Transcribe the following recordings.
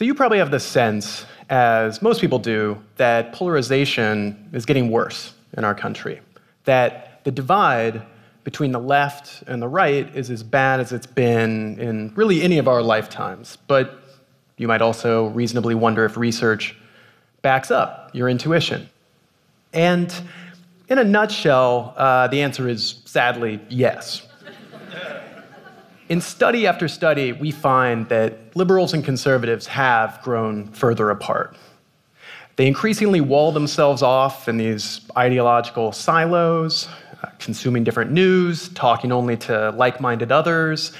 So you probably have the sense, as most people do, that polarization is getting worse in our country. That the divide between the left and the right is as bad as it's been in really any of our lifetimes. But you might also reasonably wonder if research backs up your intuition. And in a nutshell, uh, the answer is sadly yes. In study after study, we find that liberals and conservatives have grown further apart. They increasingly wall themselves off in these ideological silos, uh, consuming different news, talking only to like minded others,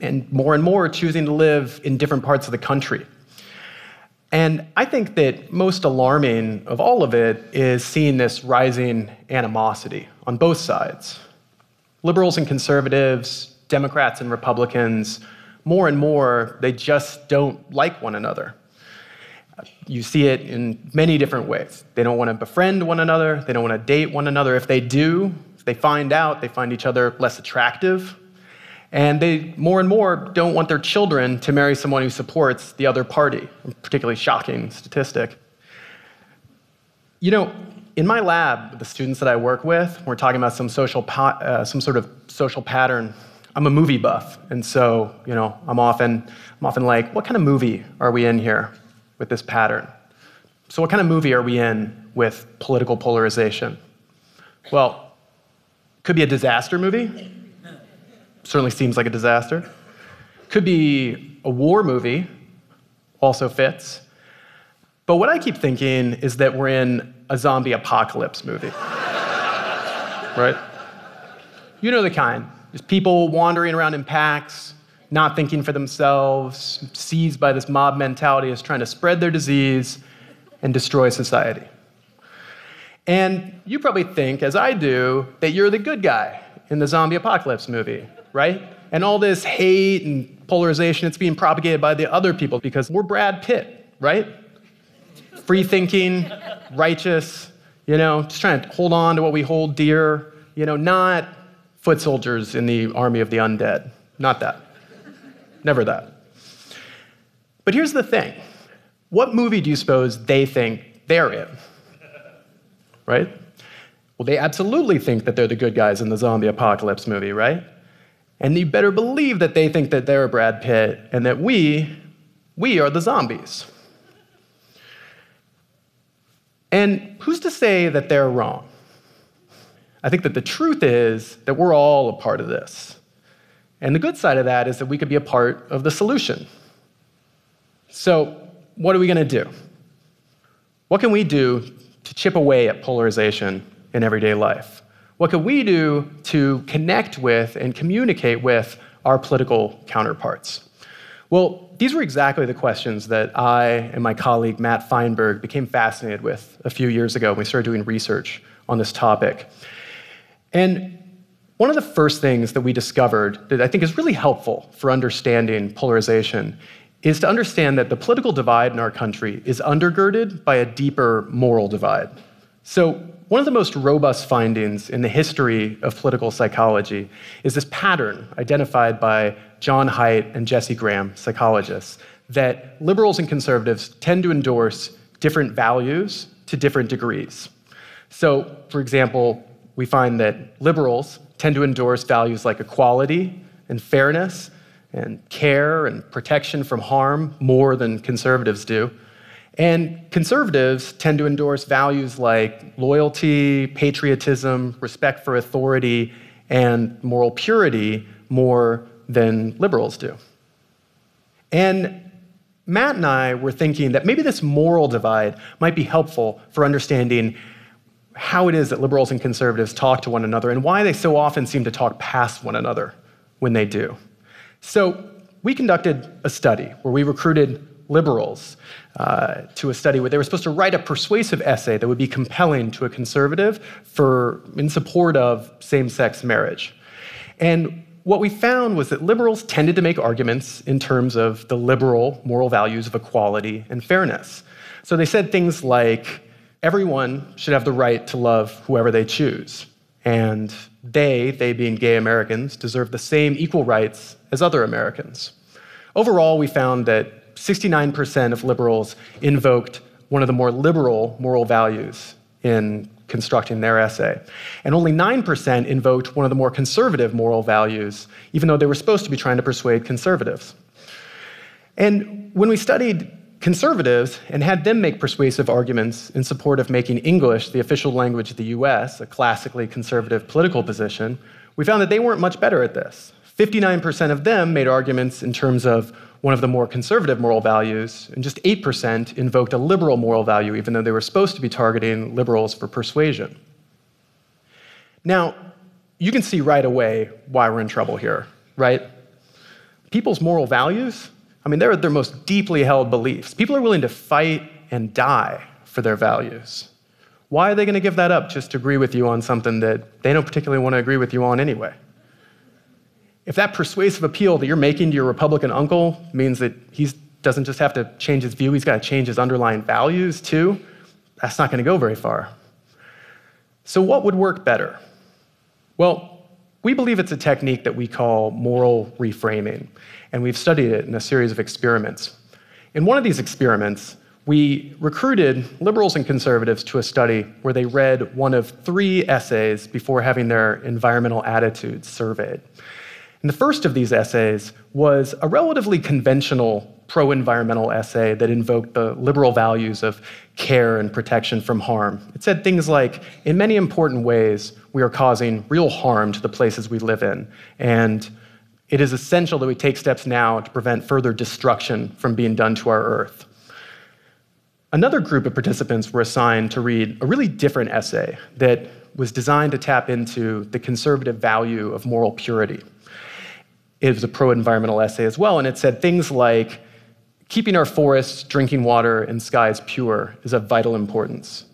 and more and more choosing to live in different parts of the country. And I think that most alarming of all of it is seeing this rising animosity on both sides. Liberals and conservatives, Democrats and Republicans, more and more, they just don't like one another. You see it in many different ways. They don't want to befriend one another, they don't want to date one another. If they do, they find out, they find each other less attractive. And they more and more don't want their children to marry someone who supports the other party, a particularly shocking statistic. You know, in my lab, the students that I work with, we're talking about some social, uh, some sort of social pattern I'm a movie buff, and so you know I'm often I'm often like, what kind of movie are we in here with this pattern? So what kind of movie are we in with political polarization? Well, could be a disaster movie. Certainly seems like a disaster. Could be a war movie. Also fits. But what I keep thinking is that we're in a zombie apocalypse movie. right? You know the kind there's people wandering around in packs, not thinking for themselves, seized by this mob mentality as trying to spread their disease and destroy society. And you probably think, as I do, that you're the good guy in the zombie apocalypse movie, right? And all this hate and polarization, it's being propagated by the other people because we're Brad Pitt, right? Free thinking, righteous, you know, just trying to hold on to what we hold dear, you know, not foot soldiers in the army of the undead. Not that. Never that. But here's the thing what movie do you suppose they think they're in? Right? Well, they absolutely think that they're the good guys in the zombie apocalypse movie, right? And you better believe that they think that they're Brad Pitt and that we, we are the zombies. And who's to say that they're wrong? I think that the truth is that we're all a part of this. And the good side of that is that we could be a part of the solution. So, what are we going to do? What can we do to chip away at polarization in everyday life? What can we do to connect with and communicate with our political counterparts? Well, these were exactly the questions that I and my colleague Matt Feinberg became fascinated with a few years ago when we started doing research on this topic. And one of the first things that we discovered that I think is really helpful for understanding polarization is to understand that the political divide in our country is undergirded by a deeper moral divide. So, one of the most robust findings in the history of political psychology is this pattern identified by John Haidt and Jesse Graham, psychologists, that liberals and conservatives tend to endorse different values to different degrees. So, for example, we find that liberals tend to endorse values like equality and fairness and care and protection from harm more than conservatives do. And conservatives tend to endorse values like loyalty, patriotism, respect for authority, and moral purity more than liberals do. And Matt and I were thinking that maybe this moral divide might be helpful for understanding how it is that liberals and conservatives talk to one another and why they so often seem to talk past one another when they do. So, we conducted a study where we recruited liberals uh, to a study where they were supposed to write a persuasive essay that would be compelling to a conservative for, in support of same sex marriage. And what we found was that liberals tended to make arguments in terms of the liberal moral values of equality and fairness. So they said things like, everyone should have the right to love whoever they choose. And they, they being gay Americans, deserve the same equal rights as other Americans. Overall, we found that 69% of liberals invoked one of the more liberal moral values in constructing their essay. And only 9% invoked one of the more conservative moral values, even though they were supposed to be trying to persuade conservatives. And when we studied conservatives and had them make persuasive arguments in support of making English the official language of the US, a classically conservative political position, we found that they weren't much better at this. 59% of them made arguments in terms of one of the more conservative moral values, and just 8% invoked a liberal moral value, even though they were supposed to be targeting liberals for persuasion. Now, you can see right away why we're in trouble here, right? People's moral values, I mean, they're their most deeply held beliefs. People are willing to fight and die for their values. Why are they going to give that up just to agree with you on something that they don't particularly want to agree with you on anyway? If that persuasive appeal that you're making to your Republican uncle means that he doesn't just have to change his view, he's got to change his underlying values too, that's not going to go very far. So, what would work better? Well, we believe it's a technique that we call moral reframing, and we've studied it in a series of experiments. In one of these experiments, we recruited liberals and conservatives to a study where they read one of three essays before having their environmental attitudes surveyed. And the first of these essays was a relatively conventional pro environmental essay that invoked the liberal values of care and protection from harm. It said things like In many important ways, we are causing real harm to the places we live in, and it is essential that we take steps now to prevent further destruction from being done to our Earth. Another group of participants were assigned to read a really different essay that was designed to tap into the conservative value of moral purity. It was a pro environmental essay as well, and it said things like keeping our forests, drinking water, and skies pure is of vital importance.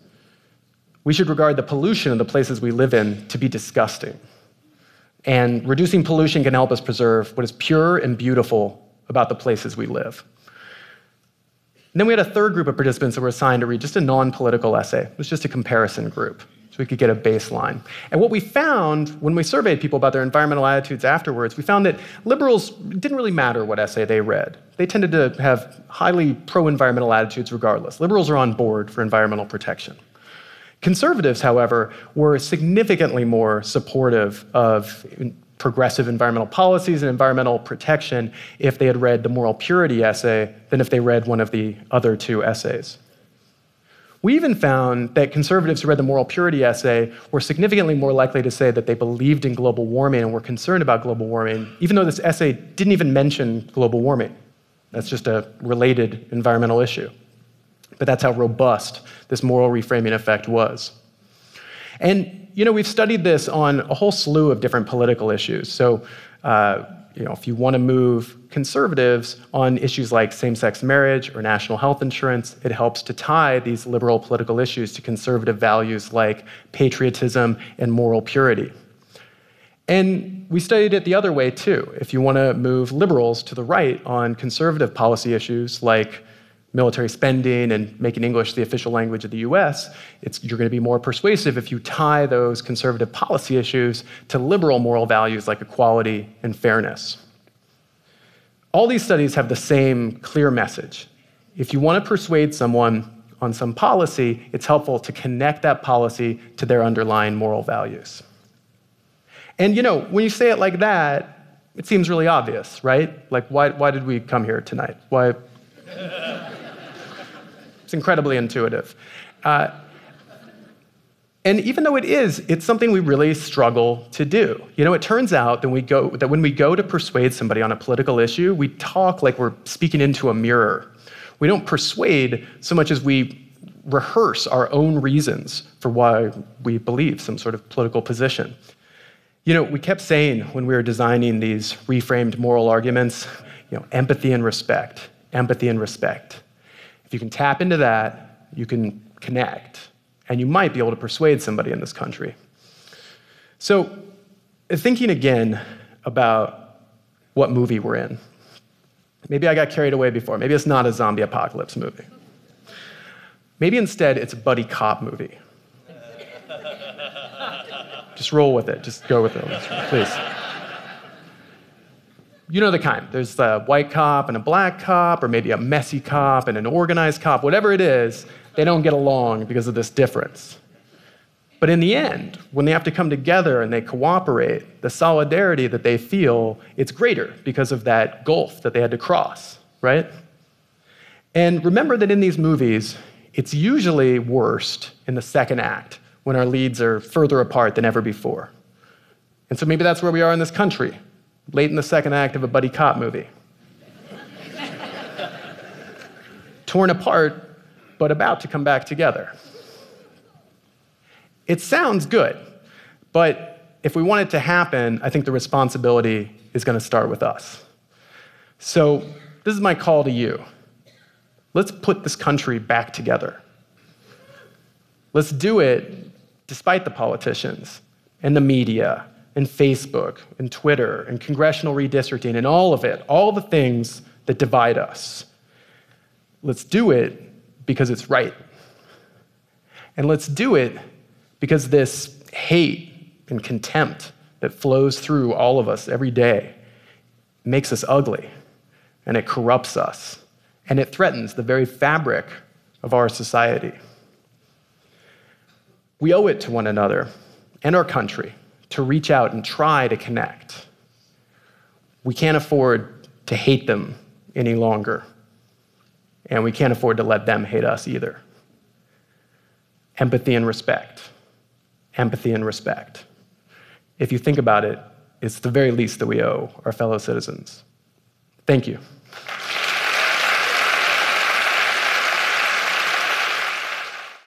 We should regard the pollution of the places we live in to be disgusting. And reducing pollution can help us preserve what is pure and beautiful about the places we live. And then we had a third group of participants that were assigned to read just a non political essay. It was just a comparison group so we could get a baseline. And what we found when we surveyed people about their environmental attitudes afterwards, we found that liberals didn't really matter what essay they read. They tended to have highly pro environmental attitudes regardless. Liberals are on board for environmental protection. Conservatives, however, were significantly more supportive of progressive environmental policies and environmental protection if they had read the moral purity essay than if they read one of the other two essays. We even found that conservatives who read the moral purity essay were significantly more likely to say that they believed in global warming and were concerned about global warming, even though this essay didn't even mention global warming. That's just a related environmental issue. But that's how robust this moral reframing effect was. And, you know, we've studied this on a whole slew of different political issues. So, uh, you know, if you want to move conservatives on issues like same sex marriage or national health insurance, it helps to tie these liberal political issues to conservative values like patriotism and moral purity. And we studied it the other way too. If you want to move liberals to the right on conservative policy issues like military spending and making English the official language of the US, you're going to be more persuasive if you tie those conservative policy issues to liberal moral values like equality and fairness. All these studies have the same clear message. If you want to persuade someone on some policy, it's helpful to connect that policy to their underlying moral values. And you know, when you say it like that, it seems really obvious, right? Like, why, why did we come here tonight? Why? It's incredibly intuitive. Uh, and even though it is, it's something we really struggle to do. You know, it turns out that, we go, that when we go to persuade somebody on a political issue, we talk like we're speaking into a mirror. We don't persuade so much as we rehearse our own reasons for why we believe some sort of political position. You know, we kept saying when we were designing these reframed moral arguments, you know, empathy and respect, empathy and respect. If you can tap into that, you can connect and you might be able to persuade somebody in this country. So, uh, thinking again about what movie we're in. Maybe I got carried away before. Maybe it's not a zombie apocalypse movie. Maybe instead it's a buddy cop movie. Just roll with it. Just go with it, please. You know the kind. There's a white cop and a black cop, or maybe a messy cop and an organized cop. Whatever it is, they don't get along because of this difference. But in the end, when they have to come together and they cooperate, the solidarity that they feel, it's greater because of that gulf that they had to cross, right? And remember that in these movies, it's usually worst in the second act when our leads are further apart than ever before. And so maybe that's where we are in this country, late in the second act of a buddy cop movie. Torn apart, but about to come back together. It sounds good, but if we want it to happen, I think the responsibility is going to start with us. So, this is my call to you. Let's put this country back together. Let's do it despite the politicians and the media and Facebook and Twitter and congressional redistricting and all of it, all the things that divide us. Let's do it because it's right. And let's do it because this hate and contempt that flows through all of us every day makes us ugly and it corrupts us and it threatens the very fabric of our society. We owe it to one another and our country to reach out and try to connect. We can't afford to hate them any longer, and we can't afford to let them hate us either. Empathy and respect. Empathy and respect. If you think about it, it's the very least that we owe our fellow citizens. Thank you.